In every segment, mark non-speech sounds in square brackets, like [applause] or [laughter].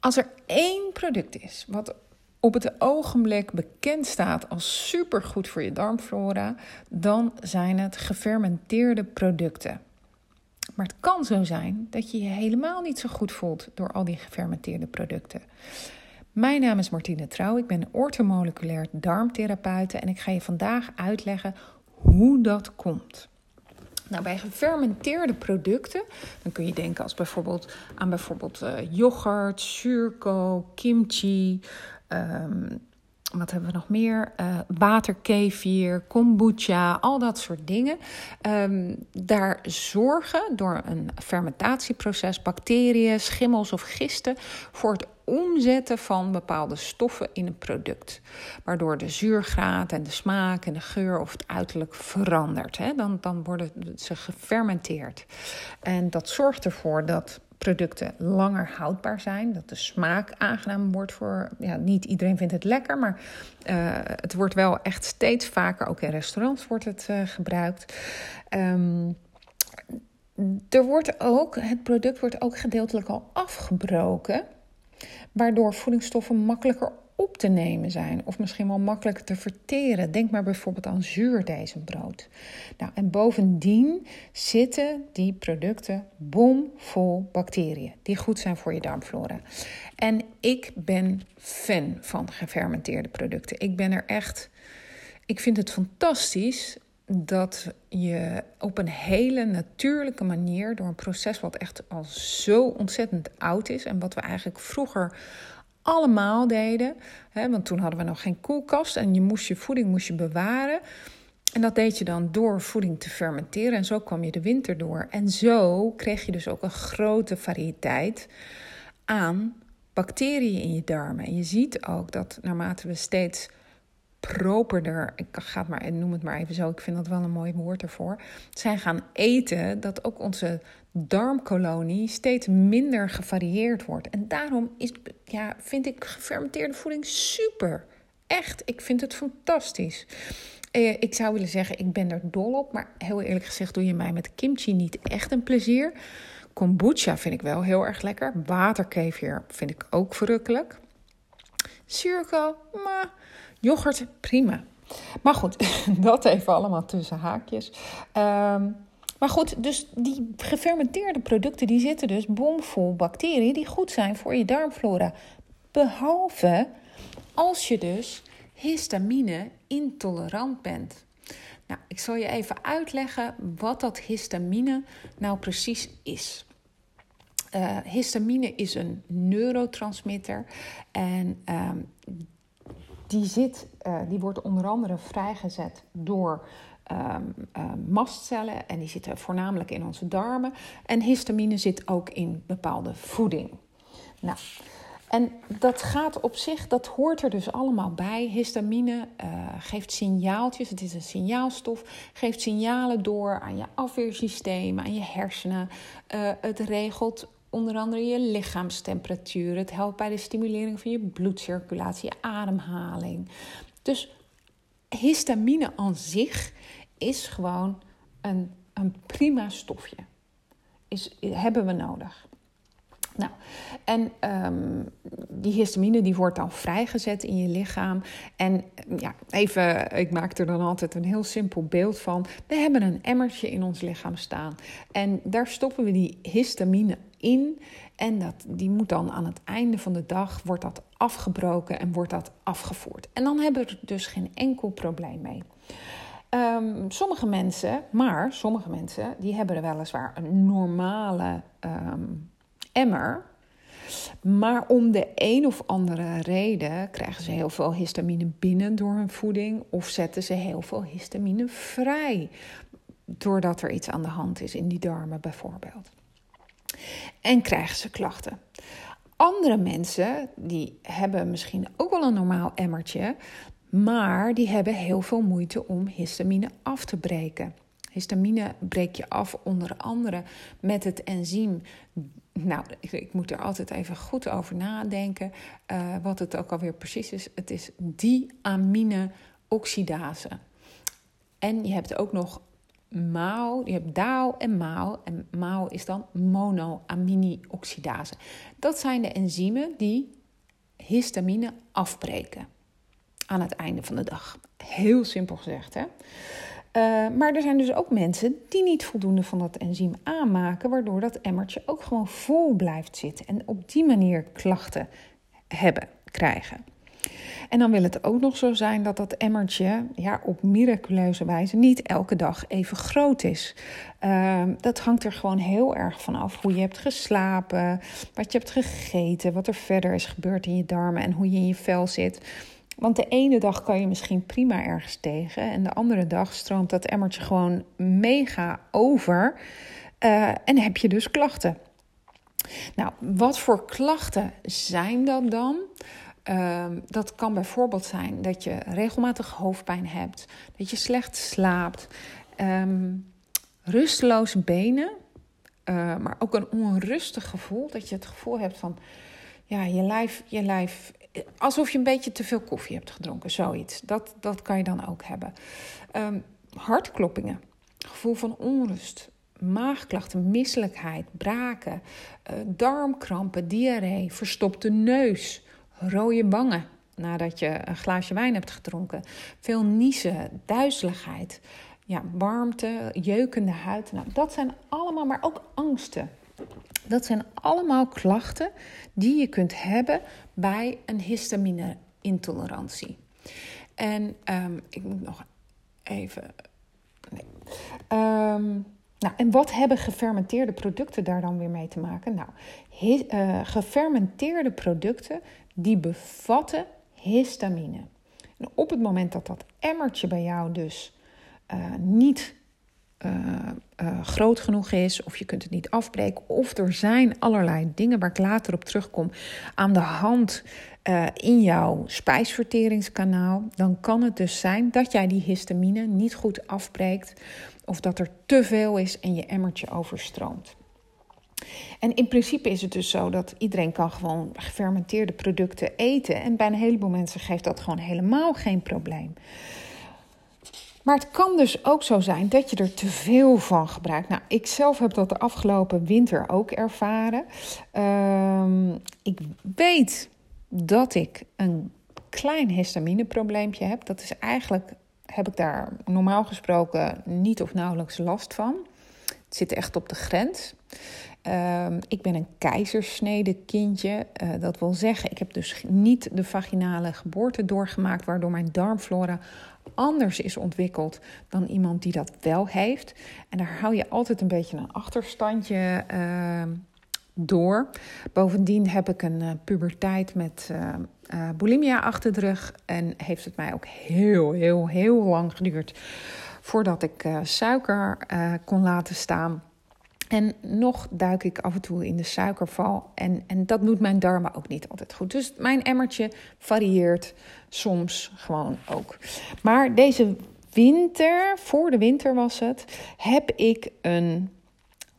Als er één product is wat op het ogenblik bekend staat als supergoed voor je darmflora, dan zijn het gefermenteerde producten. Maar het kan zo zijn dat je je helemaal niet zo goed voelt door al die gefermenteerde producten. Mijn naam is Martine Trouw, ik ben ortomoleculair darmtherapeute en ik ga je vandaag uitleggen hoe dat komt. Nou, bij gefermenteerde producten, dan kun je denken als bijvoorbeeld, aan bijvoorbeeld uh, yoghurt, zuurkool, kimchi, um, wat hebben we nog meer? Uh, waterkefir, kombucha, al dat soort dingen. Um, daar zorgen door een fermentatieproces bacteriën, schimmels of gisten voor het omzetten van bepaalde stoffen in een product. Waardoor de zuurgraad en de smaak en de geur of het uiterlijk verandert. Hè? Dan, dan worden ze gefermenteerd. En dat zorgt ervoor dat producten langer houdbaar zijn. Dat de smaak aangenaam wordt voor. Ja, niet iedereen vindt het lekker, maar uh, het wordt wel echt steeds vaker. Ook in restaurants wordt het uh, gebruikt. Um, er wordt ook, het product wordt ook gedeeltelijk al afgebroken, waardoor voedingsstoffen makkelijker op te nemen zijn. Of misschien wel makkelijker te verteren. Denk maar bijvoorbeeld aan zuurdesembrood. Nou, en bovendien zitten die producten bomvol bacteriën. Die goed zijn voor je darmflora. En ik ben fan van gefermenteerde producten. Ik ben er echt... Ik vind het fantastisch dat je op een hele natuurlijke manier, door een proces wat echt al zo ontzettend oud is en wat we eigenlijk vroeger allemaal deden. Hè, want toen hadden we nog geen koelkast en je moest je voeding moest je bewaren. En dat deed je dan door voeding te fermenteren. En zo kwam je de winter door. En zo kreeg je dus ook een grote variëteit aan bacteriën in je darmen. En je ziet ook dat naarmate we steeds properder, ik ga het maar, noem het maar even zo, ik vind dat wel een mooi woord ervoor, zijn gaan eten, dat ook onze darmkolonie steeds minder gevarieerd wordt. En daarom is, ja, vind ik gefermenteerde voeding super. Echt, ik vind het fantastisch. Eh, ik zou willen zeggen, ik ben er dol op, maar heel eerlijk gezegd doe je mij met kimchi niet echt een plezier. Kombucha vind ik wel heel erg lekker. Waterkefir vind ik ook verrukkelijk. Circo, maar yoghurt, prima. Maar goed, [laughs] dat even allemaal tussen haakjes. Um, maar goed, dus die gefermenteerde producten die zitten dus bomvol bacteriën die goed zijn voor je darmflora. Behalve als je dus histamine intolerant bent. Nou, ik zal je even uitleggen wat dat histamine nou precies is. Uh, histamine is een neurotransmitter en uh, die, zit, uh, die wordt onder andere vrijgezet door um, mastcellen en die zitten voornamelijk in onze darmen. En histamine zit ook in bepaalde voeding. Nou, en dat gaat op zich, dat hoort er dus allemaal bij. Histamine uh, geeft signaaltjes, het is een signaalstof, geeft signalen door aan je afweersysteem, aan je hersenen. Het regelt onder andere je lichaamstemperatuur. Het helpt bij de stimulering van je bloedcirculatie, je ademhaling. Dus histamine aan zich is gewoon een, een prima stofje. Is, hebben we nodig. Nou, en um, die histamine die wordt dan vrijgezet in je lichaam. En ja, even, ik maak er dan altijd een heel simpel beeld van. We hebben een emmertje in ons lichaam staan. En daar stoppen we die histamine in. En dat, die moet dan aan het einde van de dag wordt dat afgebroken en wordt dat afgevoerd. En dan hebben we er dus geen enkel probleem mee. Um, sommige mensen, maar sommige mensen, die hebben er weliswaar een normale um, emmer. Maar om de een of andere reden krijgen ze heel veel histamine binnen door hun voeding. Of zetten ze heel veel histamine vrij. Doordat er iets aan de hand is in die darmen bijvoorbeeld. En krijgen ze klachten. Andere mensen die hebben misschien ook wel een normaal emmertje, maar die hebben heel veel moeite om histamine af te breken. Histamine breek je af onder andere met het enzym. Nou, ik, moet er altijd even goed over nadenken. Uh, wat het ook alweer precies is. Het is diamine oxidase. En je hebt ook nog MAO, je hebt DAO en MAO. En MAO is dan monoamine-oxidase. Dat zijn de enzymen die histamine afbreken aan het einde van de dag. Heel simpel gezegd, hè? Uh, maar er zijn dus ook mensen die niet voldoende van dat enzym aanmaken, waardoor dat emmertje ook gewoon vol blijft zitten en op die manier klachten hebben, krijgen. En dan wil het ook nog zo zijn dat dat emmertje ja, op miraculeuze wijze niet elke dag even groot is. Uh, dat hangt er gewoon heel erg van af hoe je hebt geslapen, wat je hebt gegeten, wat er verder is gebeurd in je darmen en hoe je in je vel zit. Want de ene dag kan je misschien prima ergens tegen. En de andere dag stroomt dat emmertje gewoon mega over. Uh, en heb je dus klachten. Nou, wat voor klachten zijn dat dan? Uh, dat kan bijvoorbeeld zijn dat je regelmatig hoofdpijn hebt, dat je slecht slaapt, um, rusteloze benen, uh, maar ook een onrustig gevoel. Dat je het gevoel hebt van, ja, je lijf, je lijf alsof je een beetje te veel koffie hebt gedronken, zoiets. Dat, dat kan je dan ook hebben. Um, hartkloppingen, gevoel van onrust, maagklachten, misselijkheid, braken, uh, darmkrampen, diarree, verstopte neus, rode wangen nadat je een glaasje wijn hebt gedronken, veel niezen, duizeligheid, ja, warmte, jeukende huid. Nou, dat zijn allemaal, maar ook angsten. Dat zijn allemaal klachten die je kunt hebben bij een histamine-intolerantie. En um, ik moet nog even. Um, nou, en wat hebben gefermenteerde producten daar dan weer mee te maken? Nou, he, uh, gefermenteerde producten die bevatten histamine. En op het moment dat dat emmertje bij jou dus uh, niet uh, uh, groot genoeg is, of je kunt het niet afbreken, of er zijn allerlei dingen waar ik later op terugkom aan de hand in jouw spijsverteringskanaal, dan kan het dus zijn dat jij die histamine niet goed afbreekt, of dat er te veel is en je emmertje overstroomt. En in principe is het dus zo dat iedereen kan gewoon gefermenteerde producten eten. En bij een heleboel mensen geeft dat gewoon helemaal geen probleem. Maar het kan dus ook zo zijn dat je er te veel van gebruikt. Nou, ik zelf heb dat de afgelopen winter ook ervaren. Uh, ik weet dat ik een klein histamineprobleempje heb. Dat is eigenlijk, heb ik daar normaal gesproken niet of nauwelijks last van. Het zit echt op de grens. Uh, ik ben een keizersnede kindje. Uh, dat wil zeggen, ik heb dus niet de vaginale geboorte doorgemaakt, waardoor mijn darmflora anders is ontwikkeld dan iemand die dat wel heeft. En daar hou je altijd een beetje een achterstandje uh, door. Bovendien heb ik een uh, puberteit met uh, bulimia achter de rug. En heeft het mij ook heel, heel, heel lang geduurd voordat ik suiker kon laten staan. En nog duik ik af en toe in de suikerval. En, en dat doet mijn darmen ook niet altijd goed. Dus mijn emmertje varieert soms gewoon ook. Maar deze winter, voor de winter was het, heb ik een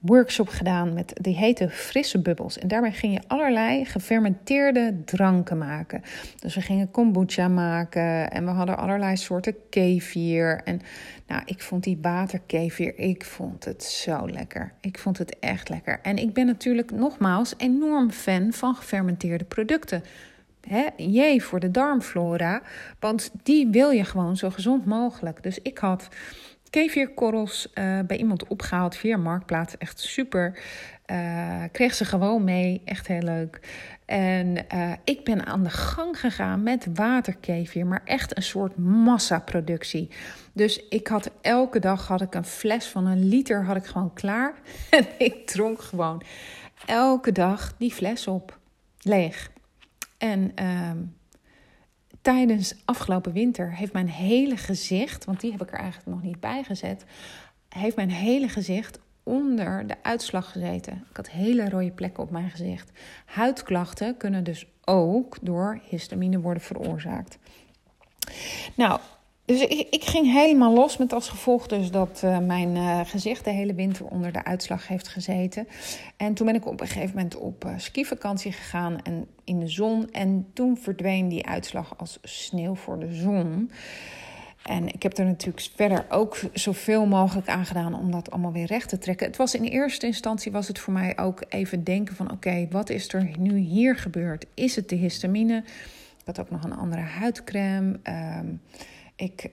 workshop gedaan met die heette Frisse Bubbels. En daarbij ging je allerlei gefermenteerde dranken maken. Dus we gingen kombucha maken en we hadden allerlei soorten kefir. En nou, ik vond die waterkefir, ik vond het zo lekker. Ik vond het echt lekker. En ik ben natuurlijk nogmaals enorm fan van gefermenteerde producten. Hè, jee voor de darmflora, want die wil je gewoon zo gezond mogelijk. Dus ik had kefirkorrels uh, bij iemand opgehaald via Marktplaats. Echt super. Uh, kreeg ze gewoon mee. Echt heel leuk. En uh, ik ben aan de gang gegaan met waterkefir. Maar echt een soort massaproductie. Dus ik had elke dag had ik een fles van een liter had ik gewoon klaar. [laughs] En ik dronk gewoon elke dag die fles op. Leeg. En... Tijdens afgelopen winter heeft mijn hele gezicht, want die heb ik er eigenlijk nog niet bij gezet, heeft mijn hele gezicht onder de uitslag gezeten. Ik had hele rode plekken op mijn gezicht. Huidklachten kunnen dus ook door histamine worden veroorzaakt. Nou, dus ik, ik, ging helemaal los met als gevolg dus dat uh, mijn uh, gezicht de hele winter onder de uitslag heeft gezeten. En toen ben ik op een gegeven moment op uh, skivakantie gegaan en in de zon. En toen verdween die uitslag als sneeuw voor de zon. En ik heb er natuurlijk verder ook zoveel mogelijk aan gedaan om dat allemaal weer recht te trekken. Het was in eerste instantie was het voor mij ook even denken van oké, wat is er nu hier gebeurd? Is het de histamine? Ik had ook nog een andere huidcrème. Um, ik,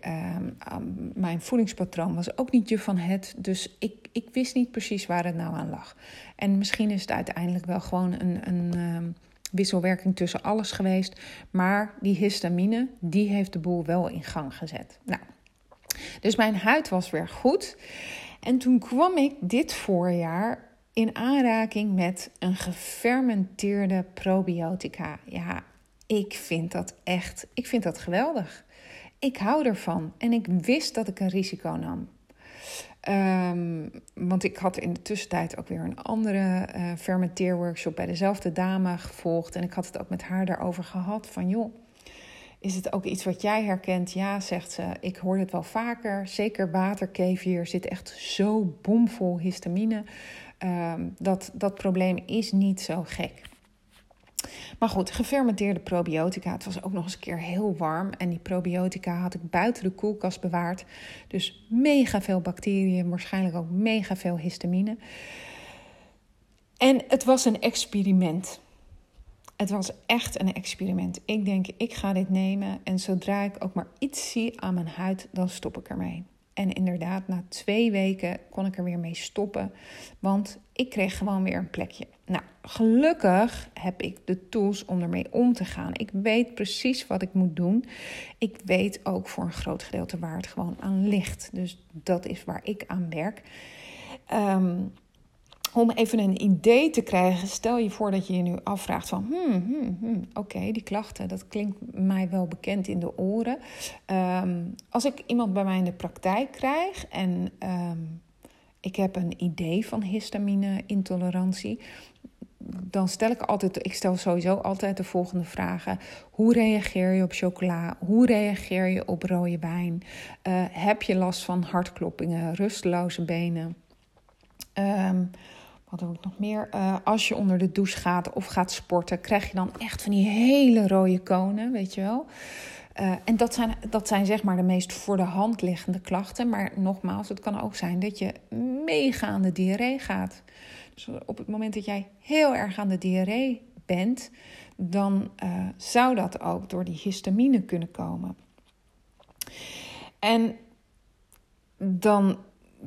um, mijn voedingspatroon was ook niet je van het. Dus ik, ik wist niet precies waar het nou aan lag. En misschien is het uiteindelijk wel gewoon een, een um, wisselwerking tussen alles geweest. Maar die histamine, die heeft de boel wel in gang gezet. Nou, dus mijn huid was weer goed. En toen kwam ik dit voorjaar in aanraking met een gefermenteerde probiotica. Ja, ik vind dat echt, ik vind dat geweldig. Ik hou ervan en ik wist dat ik een risico nam. Um, want ik had in de tussentijd ook weer een andere uh, fermenteerworkshop bij dezelfde dame gevolgd. En ik had het ook met haar daarover gehad. Van joh, is het ook iets wat jij herkent? Ja, zegt ze. Ik hoor het wel vaker. Zeker waterkevier zit echt zo bomvol histamine. Um, dat, dat probleem is niet zo gek. Maar goed, gefermenteerde probiotica. Het was ook nog eens een keer heel warm. En die probiotica had ik buiten de koelkast bewaard. Dus mega veel bacteriën, waarschijnlijk ook mega veel histamine. En het was een experiment. Het was echt een experiment. Ik denk, ik ga dit nemen. En zodra ik ook maar iets zie aan mijn huid, dan stop ik ermee. En inderdaad, na twee weken kon ik er weer mee stoppen. Want ik kreeg gewoon weer een plekje. Nou, gelukkig heb ik de tools om ermee om te gaan. Ik weet precies wat ik moet doen. Ik weet ook voor een groot gedeelte waar het gewoon aan ligt. Dus dat is waar ik aan werk. Um, om even een idee te krijgen, stel je voor dat je je nu afvraagt van, hmm, hmm, hmm oké, die klachten, dat klinkt mij wel bekend in de oren. Um, als ik iemand bij mij in de praktijk krijg en um, ik heb een idee van histamine-intolerantie, dan stel ik altijd, ik stel sowieso altijd de volgende vragen. Hoe reageer je op chocola? Hoe reageer je op rode wijn? Uh, heb je last van hartkloppingen, rusteloze benen? Um, wat ik nog meer? Uh, als je onder de douche gaat of gaat sporten, krijg je dan echt van die hele rode konen, weet je wel. Uh, en dat zijn, dat zijn zeg maar de meest voor de hand liggende klachten. Maar nogmaals, het kan ook zijn dat je mega aan de diarree gaat. Dus op het moment dat jij heel erg aan de diarree bent, dan uh, zou dat ook door die histamine kunnen komen. En dan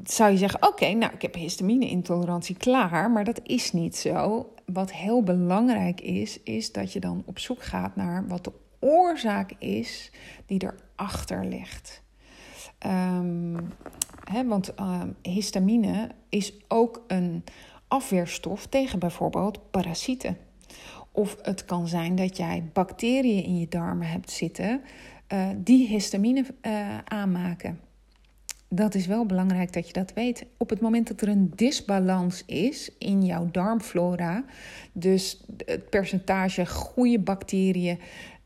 zou je zeggen: Oké, nou, ik heb histamine-intolerantie klaar, maar dat is niet zo. Wat heel belangrijk is, is dat je dan op zoek gaat naar wat de oorzaak is die erachter ligt. Hè, want um, histamine is ook een afweerstof tegen bijvoorbeeld parasieten. Of het kan zijn dat jij bacteriën in je darmen hebt zitten uh, die histamine uh, aanmaken dat is wel belangrijk dat je dat weet. Op het moment dat er een disbalans is in jouw darmflora, dus het percentage goede bacteriën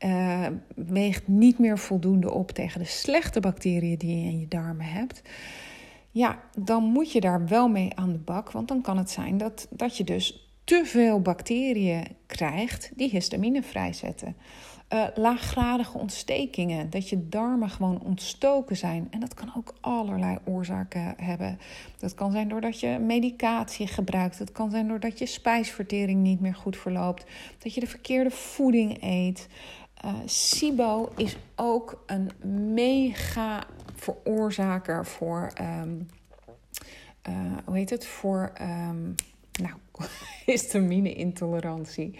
uh, weegt niet meer voldoende op tegen de slechte bacteriën die je in je darmen hebt. Ja, dan moet je daar wel mee aan de bak. Want dan kan het zijn dat, dat je dus te veel bacteriën krijgt die histamine vrijzetten. Uh, laaggradige ontstekingen, dat je darmen gewoon ontstoken zijn. En dat kan ook allerlei oorzaken hebben. Dat kan zijn doordat je medicatie gebruikt. Het kan zijn doordat je spijsvertering niet meer goed verloopt. Dat je de verkeerde voeding eet. Uh, SIBO is ook een mega veroorzaker voor. Um, uh, hoe heet het? Voor. Um, nou, [laughs] histamine-intolerantie.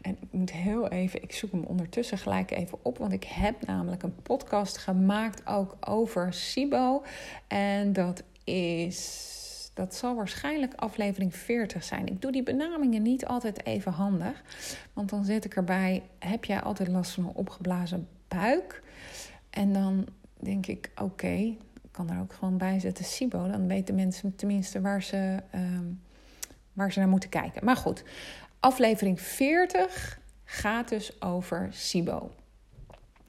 En ik moet heel even, ik zoek hem ondertussen gelijk even op, want ik heb namelijk een podcast gemaakt ook over SIBO. En dat is. Dat zal waarschijnlijk aflevering 40 zijn. Ik doe die benamingen niet altijd even handig. Want dan zit ik erbij: heb jij altijd last van een opgeblazen buik? En dan denk ik: oké, ik kan er ook gewoon bij zetten SIBO. Dan weten mensen tenminste waar ze. Um, waar ze naar moeten kijken. Maar goed, aflevering 40 gaat dus over SIBO.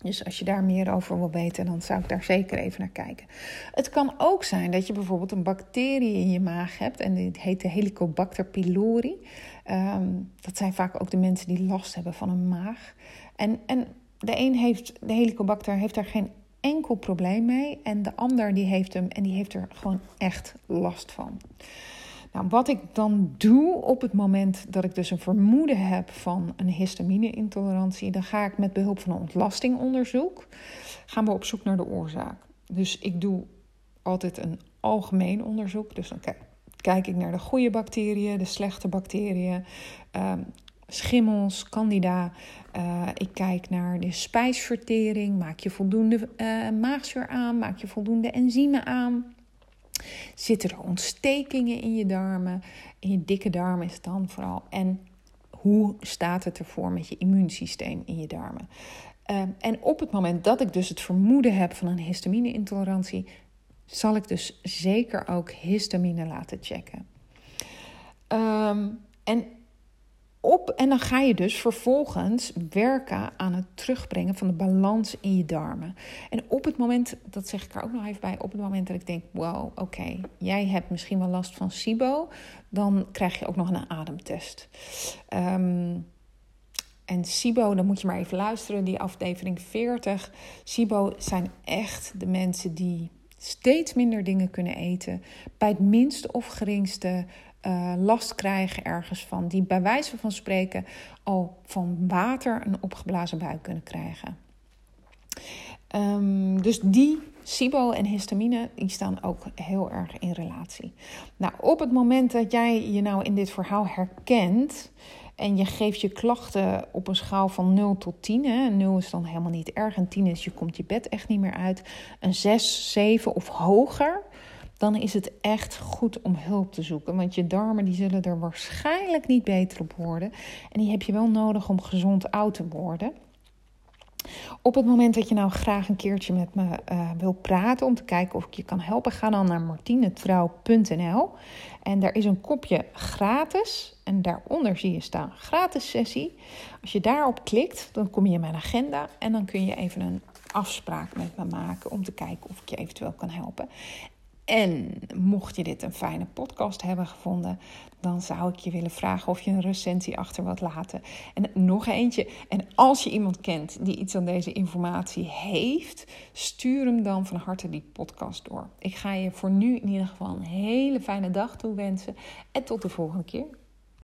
Dus als je daar meer over wil weten, dan zou ik daar zeker even naar kijken. Het kan ook zijn dat je bijvoorbeeld een bacterie in je maag hebt. En die heet de Helicobacter pylori. Um, dat zijn vaak ook de mensen die last hebben van een maag. En, en de een heeft, de Helicobacter heeft daar geen enkel probleem mee. En de ander die heeft hem en die heeft er gewoon echt last van. Nou, wat ik dan doe op het moment dat ik dus een vermoeden heb van een histamine-intolerantie, dan ga ik met behulp van een ontlastingonderzoek gaan we op zoek naar de oorzaak. Dus ik doe altijd een algemeen onderzoek. Dus dan kijk ik naar de goede bacteriën, de slechte bacteriën, ehm, schimmels, candida. Uh, ik kijk naar de spijsvertering. Maak je voldoende uh, maagzuur aan? Maak je voldoende enzymen aan? Zitten er ontstekingen in je darmen? In je dikke darmen is het dan vooral. En hoe staat het ervoor met je immuunsysteem in je darmen? Uh, en op het moment dat ik dus het vermoeden heb van een histamine-intolerantie, zal ik dus zeker ook histamine laten checken. Um, en op en dan ga je dus vervolgens werken aan het terugbrengen van de balans in je darmen. En op het moment, dat zeg ik er ook nog even bij, op het moment dat ik denk: wow, oké, jij hebt misschien wel last van SIBO, dan krijg je ook nog een ademtest. Um, en SIBO, dan moet je maar even luisteren, die aflevering 40. SIBO zijn echt de mensen die steeds minder dingen kunnen eten, bij het minste of geringste uh, last krijgen ergens van, die bij wijze van spreken al van water een opgeblazen buik kunnen krijgen. Um, dus die SIBO en histamine die staan ook heel erg in relatie. Nou, op het moment dat jij je nou in dit verhaal herkent en je geeft je klachten op een schaal van 0 tot 10, hè, 0 is dan helemaal niet erg en 10 is je komt je bed echt niet meer uit, een 6, 7 of hoger, dan is het echt goed om hulp te zoeken. Want je darmen die zullen er waarschijnlijk niet beter op worden. En die heb je wel nodig om gezond oud te worden. Op het moment dat je nou graag een keertje met me uh, wil praten om te kijken of ik je kan helpen, ga dan naar martinetrouw.nl. En daar is een kopje gratis. En daaronder zie je staan gratis sessie. Als je daarop klikt, dan kom je in mijn agenda en dan kun je even een afspraak met me maken om te kijken of ik je eventueel kan helpen. En mocht je dit een fijne podcast hebben gevonden, dan zou ik je willen vragen of je een recensie achter wilt laten. En nog eentje. En als je iemand kent die iets aan deze informatie heeft, stuur hem dan van harte die podcast door. Ik ga je voor nu in ieder geval een hele fijne dag toewensen. En tot de volgende keer.